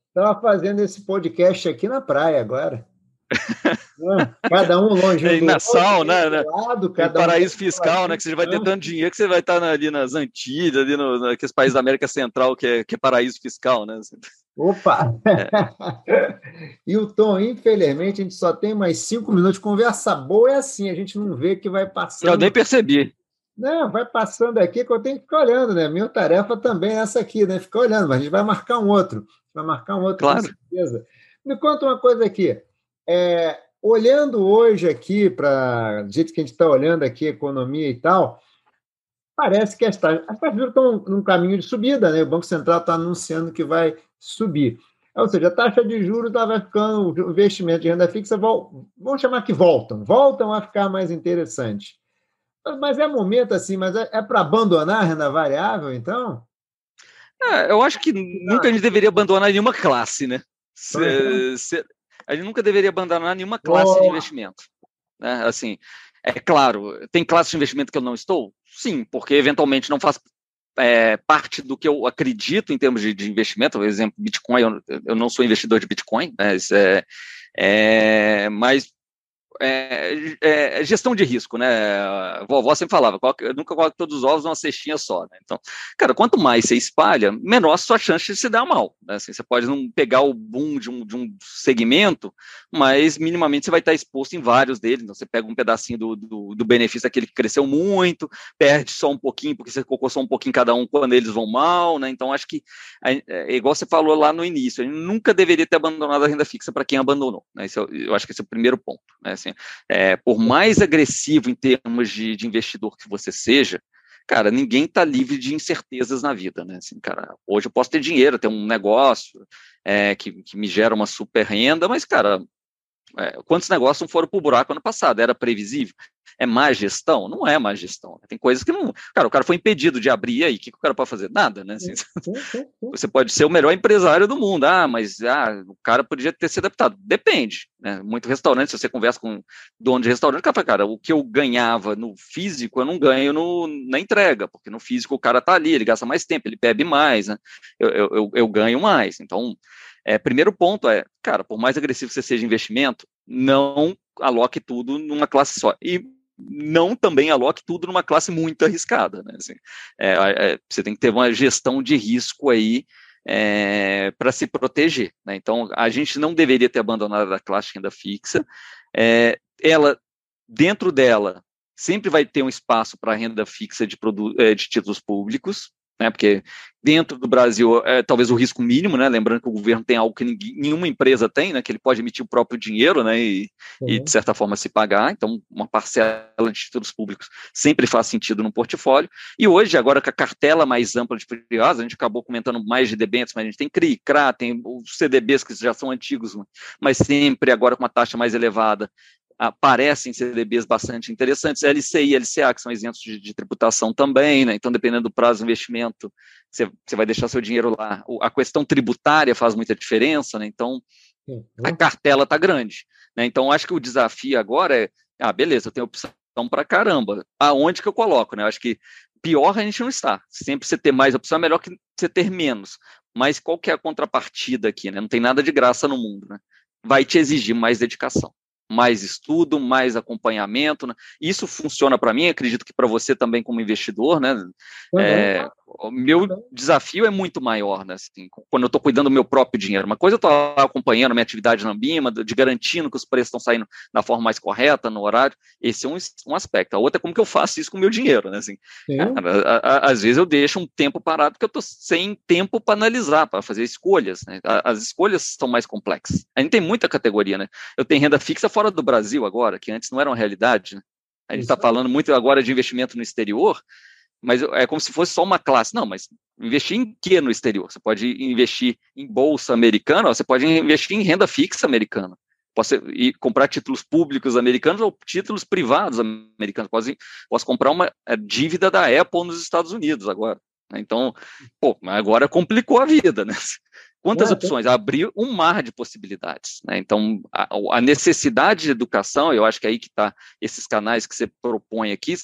Estava fazendo esse podcast aqui na praia agora. Né? cada um longe é, do na sal, né, né? Lado, cada paraíso um fiscal, né? Que você vai ter tanto dinheiro que você vai estar ali nas Antilhas, ali no, naqueles países da América Central, que é, que é paraíso fiscal, né? Opa! É. e o Tom, infelizmente, a gente só tem mais cinco minutos de conversa boa, é assim, a gente não vê que vai passando. Eu nem percebi. Não, vai passando aqui que eu tenho que ficar olhando, né? Minha tarefa também é essa aqui, né? Ficar olhando, mas a gente vai marcar um outro. Vai marcar um outro, claro. com certeza. Me conta uma coisa aqui. É, olhando hoje aqui, para do jeito que a gente está olhando aqui, economia e tal, parece que as taxas, as taxas estão num caminho de subida, né? O Banco Central está anunciando que vai subir. Ou seja, a taxa de juros tá, vai ficando, o investimento de renda fixa, vamos chamar que voltam, voltam a ficar mais interessantes. Mas é momento assim, mas é, é para abandonar a renda variável, então? É, eu acho que nunca a gente deveria abandonar nenhuma classe, né? Se, se, a gente nunca deveria abandonar nenhuma classe oh. de investimento. Né? Assim, é claro, tem classe de investimento que eu não estou? Sim, porque eventualmente não faz é, parte do que eu acredito em termos de, de investimento. Por exemplo, Bitcoin, eu, eu, não sou investidor de Bitcoin, né? é, é, mas é, é, gestão de risco, né? A vovó sempre falava, nunca coloque todos os ovos numa cestinha só, né? Então, cara, quanto mais você espalha, menor a sua chance de se dar mal. Né? Assim, você pode não pegar o boom de um, de um segmento, mas minimamente você vai estar exposto em vários deles. Então, você pega um pedacinho do, do, do benefício daquele que cresceu muito, perde só um pouquinho, porque você colocou só um pouquinho cada um quando eles vão mal, né? Então, acho que, é, é igual você falou lá no início, a gente nunca deveria ter abandonado a renda fixa para quem abandonou. Né? Esse é, eu acho que esse é o primeiro ponto. Né? Assim, é, por mais agressivo em termos de, de investidor que você seja, cara, ninguém está livre de incertezas na vida, né? Assim, cara, hoje eu posso ter dinheiro, ter um negócio é, que, que me gera uma super renda, mas, cara, é, quantos negócios não foram para o buraco ano passado? Era previsível? É má gestão? Não é má gestão. Tem coisas que não. Cara, o cara foi impedido de abrir aí, o que, que o cara pode fazer? Nada, né? Assim, você pode ser o melhor empresário do mundo. Ah, mas ah, o cara podia ter se adaptado. Depende. Né? Muito restaurante, se você conversa com dono de restaurante, o cara fala, cara, o que eu ganhava no físico, eu não ganho no, na entrega, porque no físico o cara tá ali, ele gasta mais tempo, ele bebe mais, né? eu, eu, eu, eu ganho mais. Então, é, primeiro ponto é, cara, por mais agressivo que você seja investimento, não aloque tudo numa classe só. E não também aloque tudo numa classe muito arriscada. Né? Assim, é, é, você tem que ter uma gestão de risco aí é, para se proteger. Né? Então, a gente não deveria ter abandonado a classe renda fixa. É, ela, dentro dela, sempre vai ter um espaço para renda fixa de, é, de títulos públicos, né, porque dentro do Brasil é talvez o risco mínimo, né, lembrando que o governo tem algo que ninguém, nenhuma empresa tem, né, que ele pode emitir o próprio dinheiro, né, e, uhum. e, de certa forma se pagar, então uma parcela de títulos públicos sempre faz sentido no portfólio, e hoje, agora com a cartela mais ampla de privados, a gente acabou comentando mais de debêntures, mas a gente tem CRI, CRA, tem os CDBs que já são antigos, mas sempre agora com uma taxa mais elevada, aparecem CDBs bastante interessantes, LCI e LCA, que são isentos de, de tributação também, né? então dependendo do prazo do investimento, você, você vai deixar seu dinheiro lá. A questão tributária faz muita diferença, né? então a cartela está grande. Né? Então acho que o desafio agora é, ah, beleza, eu tenho opção para caramba, aonde que eu coloco? Né? Eu acho que pior a gente não está, sempre você ter mais opção é melhor que você ter menos, mas qual que é a contrapartida aqui? Né? Não tem nada de graça no mundo, né? vai te exigir mais dedicação mais estudo, mais acompanhamento. Né? Isso funciona para mim, acredito que para você também como investidor, né? Uhum. É, o meu desafio é muito maior, né? Assim, quando eu estou cuidando do meu próprio dinheiro. Uma coisa eu estou acompanhando minha atividade na Ambima, de garantindo que os preços estão saindo da forma mais correta, no horário. Esse é um, um aspecto. A outra é como que eu faço isso com o meu dinheiro, né? Assim, cara, a, a, às vezes eu deixo um tempo parado porque eu estou sem tempo para analisar, para fazer escolhas. Né? As escolhas são mais complexas. A gente tem muita categoria, né? Eu tenho renda fixa fora do Brasil agora, que antes não era uma realidade. Né? A gente está falando muito agora de investimento no exterior, mas é como se fosse só uma classe. Não, mas investir em que no exterior? Você pode investir em bolsa americana, você pode investir em renda fixa americana. Posso ir comprar títulos públicos americanos ou títulos privados americanos. Posso, posso comprar uma é, dívida da Apple nos Estados Unidos agora. Né? Então, pô, agora complicou a vida, né? Quantas é, opções? Abriu um mar de possibilidades. Né? Então, a, a, necessidade de educação, eu acho que é aí que está esses canais que você propõe aqui,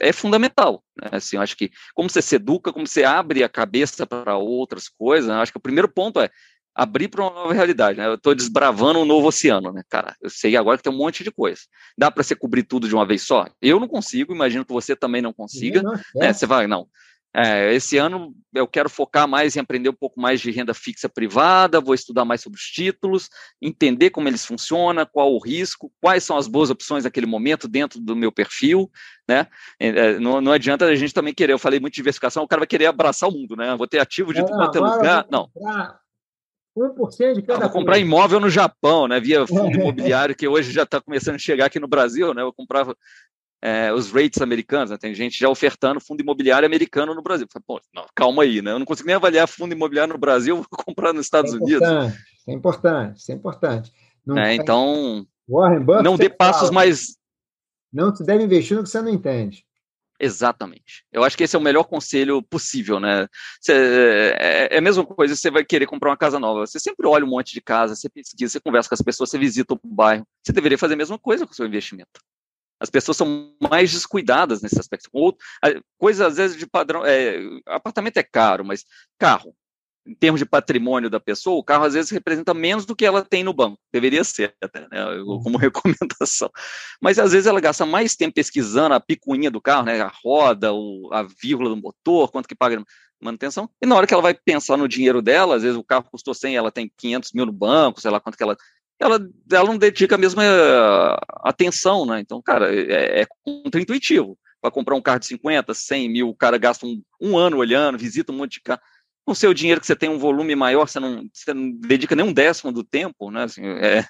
é fundamental. Né? Assim, eu acho que como você se educa, como você abre a cabeça para outras coisas, né? eu acho que o primeiro ponto é abrir para uma nova realidade, né? Eu estou desbravando um novo oceano, né, cara? Eu sei agora que tem um monte de coisa. Dá para você cobrir tudo de uma vez só? Eu não consigo, imagino que você também não consiga. Não, né? Você vai, não. É, esse ano eu quero focar mais em aprender um pouco mais de renda fixa privada, vou estudar mais sobre os títulos, entender como eles funcionam, qual o risco, quais são as boas opções naquele momento dentro do meu perfil, né? É, é não, não adianta a gente também querer, eu falei muito de diversificação, o cara vai querer abraçar o mundo, né? Vou ter ativo de tudo quanto é lugar. Não. 1% de cada ah, Vou comprar imóvel no Japão, né? Via fundo imobiliário, que hoje já está começando a chegar aqui no Brasil, né? Eu comprava é, os rates americanos, né? tem gente já ofertando fundo imobiliário americano no Brasil. Pô, não, calma aí, né? Eu não consigo nem avaliar fundo imobiliário no Brasil, vou comprar nos Estados é Unidos. É importante, isso é importante. Não é, então, não dê passos fala, mais. Não se deve investir no que você não entende. Exatamente. Eu acho que esse é o melhor conselho possível, né? Cê, é, é, a mesma coisa, você vai querer comprar uma casa nova. Você sempre olha um monte de casa, você pesquisa, você conversa com as pessoas, você visita o bairro. Você deveria fazer a mesma coisa com o seu investimento. As pessoas são mais descuidadas nesse aspecto. Ou, coisa, às vezes, de padrão. É, apartamento é caro, mas carro. em termos de patrimônio da pessoa, o carro às vezes representa menos do que ela tem no banco. Deveria ser, até, né, uhum. como recomendação. Mas às vezes ela gasta mais tempo pesquisando a picuinha do carro, né, a roda, o, a vírgula do motor, quanto que paga manutenção. E na hora que ela vai pensar no dinheiro dela, às vezes o carro custou 100, ela tem 500 mil no banco, sei lá quanto que ela ela, ela não dedica a mesma atenção, né? Então, cara, é, é contra-intuitivo. Para comprar um carro de 50, 100 mil, o cara gasta um, um ano olhando, visita um monte de carro com o seu dinheiro que você tem um volume maior, você não, você não dedica nem um décimo do tempo, né? Assim, é,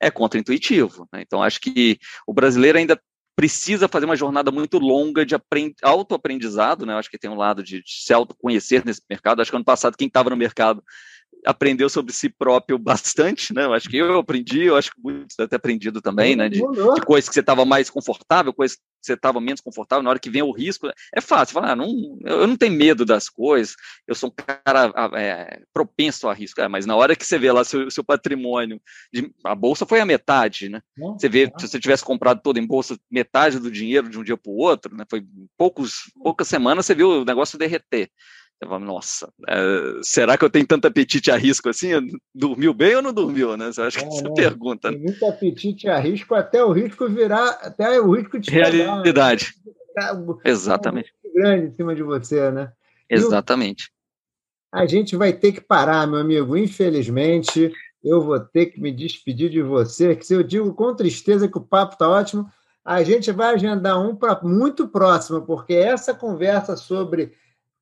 é contra-intuitivo. Né? Então, acho que o brasileiro ainda precisa fazer uma jornada muito longa de autoaprendizado, né? Acho que tem um lado de, de se autoconhecer nesse mercado. Acho que ano passado, quem estava no mercado aprendeu sobre si próprio bastante, né? Eu acho que eu aprendi, eu acho que muitos ter aprendido também, né? De, de coisas que você estava mais confortável, coisas que você estava menos confortável, na hora que vem o risco, é fácil, falar, ah, não, eu não tenho medo das coisas, eu sou um cara é, propenso a risco, é, mas na hora que você vê lá seu, seu patrimônio, de, a bolsa foi a metade, né? Você vê, se você tivesse comprado todo em bolsa, metade do dinheiro de um dia para o outro, né? Foi poucos, poucas semanas você viu o negócio derreter. Eu falo, nossa, é, será que eu tenho tanto apetite a risco assim? Dormiu bem ou não dormiu, né? Eu acho que é, essa é pergunta. Tem muito apetite a risco até o risco virar, até o risco de Realidade. Pegar, né? Exatamente. Um grande em cima de você, né? Exatamente. a gente vai ter que parar, meu amigo. Infelizmente, eu vou ter que me despedir de você, que se eu digo com tristeza que o papo está ótimo, a gente vai agendar um para muito próximo, porque essa conversa sobre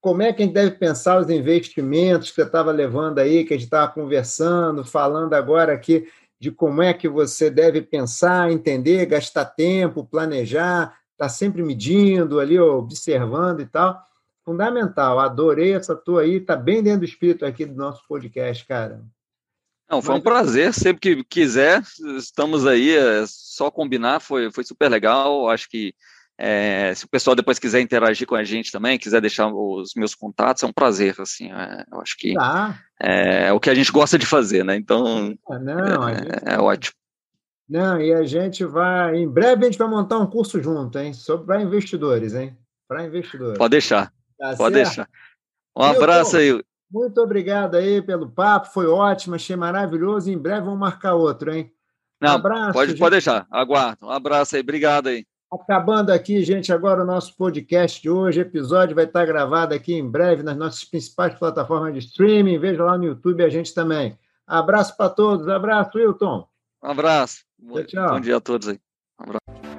como é que a gente deve pensar os investimentos que você estava levando aí, que a gente estava conversando, falando agora aqui de como é que você deve pensar, entender, gastar tempo, planejar, estar tá sempre medindo ali, observando e tal. Fundamental, adorei essa tua aí, está bem dentro do espírito aqui do nosso podcast, cara. Não, foi um prazer, sempre que quiser, estamos aí, é só combinar, foi, foi super legal, acho que é, se o pessoal depois quiser interagir com a gente também, quiser deixar os meus contatos, é um prazer, assim, é, eu acho que tá. é, é, o que a gente gosta de fazer, né? Então, ah, não, é, gente... é, ótimo. Não, e a gente vai, em breve a gente vai montar um curso junto, hein? Sobre para investidores, hein? Para investidores. Pode deixar, tá pode certo? deixar. Um abraço aí. Muito obrigado aí pelo papo, foi ótimo, achei maravilhoso. Em breve vamos marcar outro, hein? Um Não, abraço. Pode, pode deixar, aguardo. Um abraço aí, obrigado aí. Acabando aqui, gente, agora o nosso podcast de hoje. O episódio vai estar gravado aqui em breve nas nossas principais plataformas de streaming. Veja lá no YouTube a gente também. Abraço para todos. Abraço, Wilton. Um abraço. Tchau, tchau. Bom dia a todos aí. Um abraço.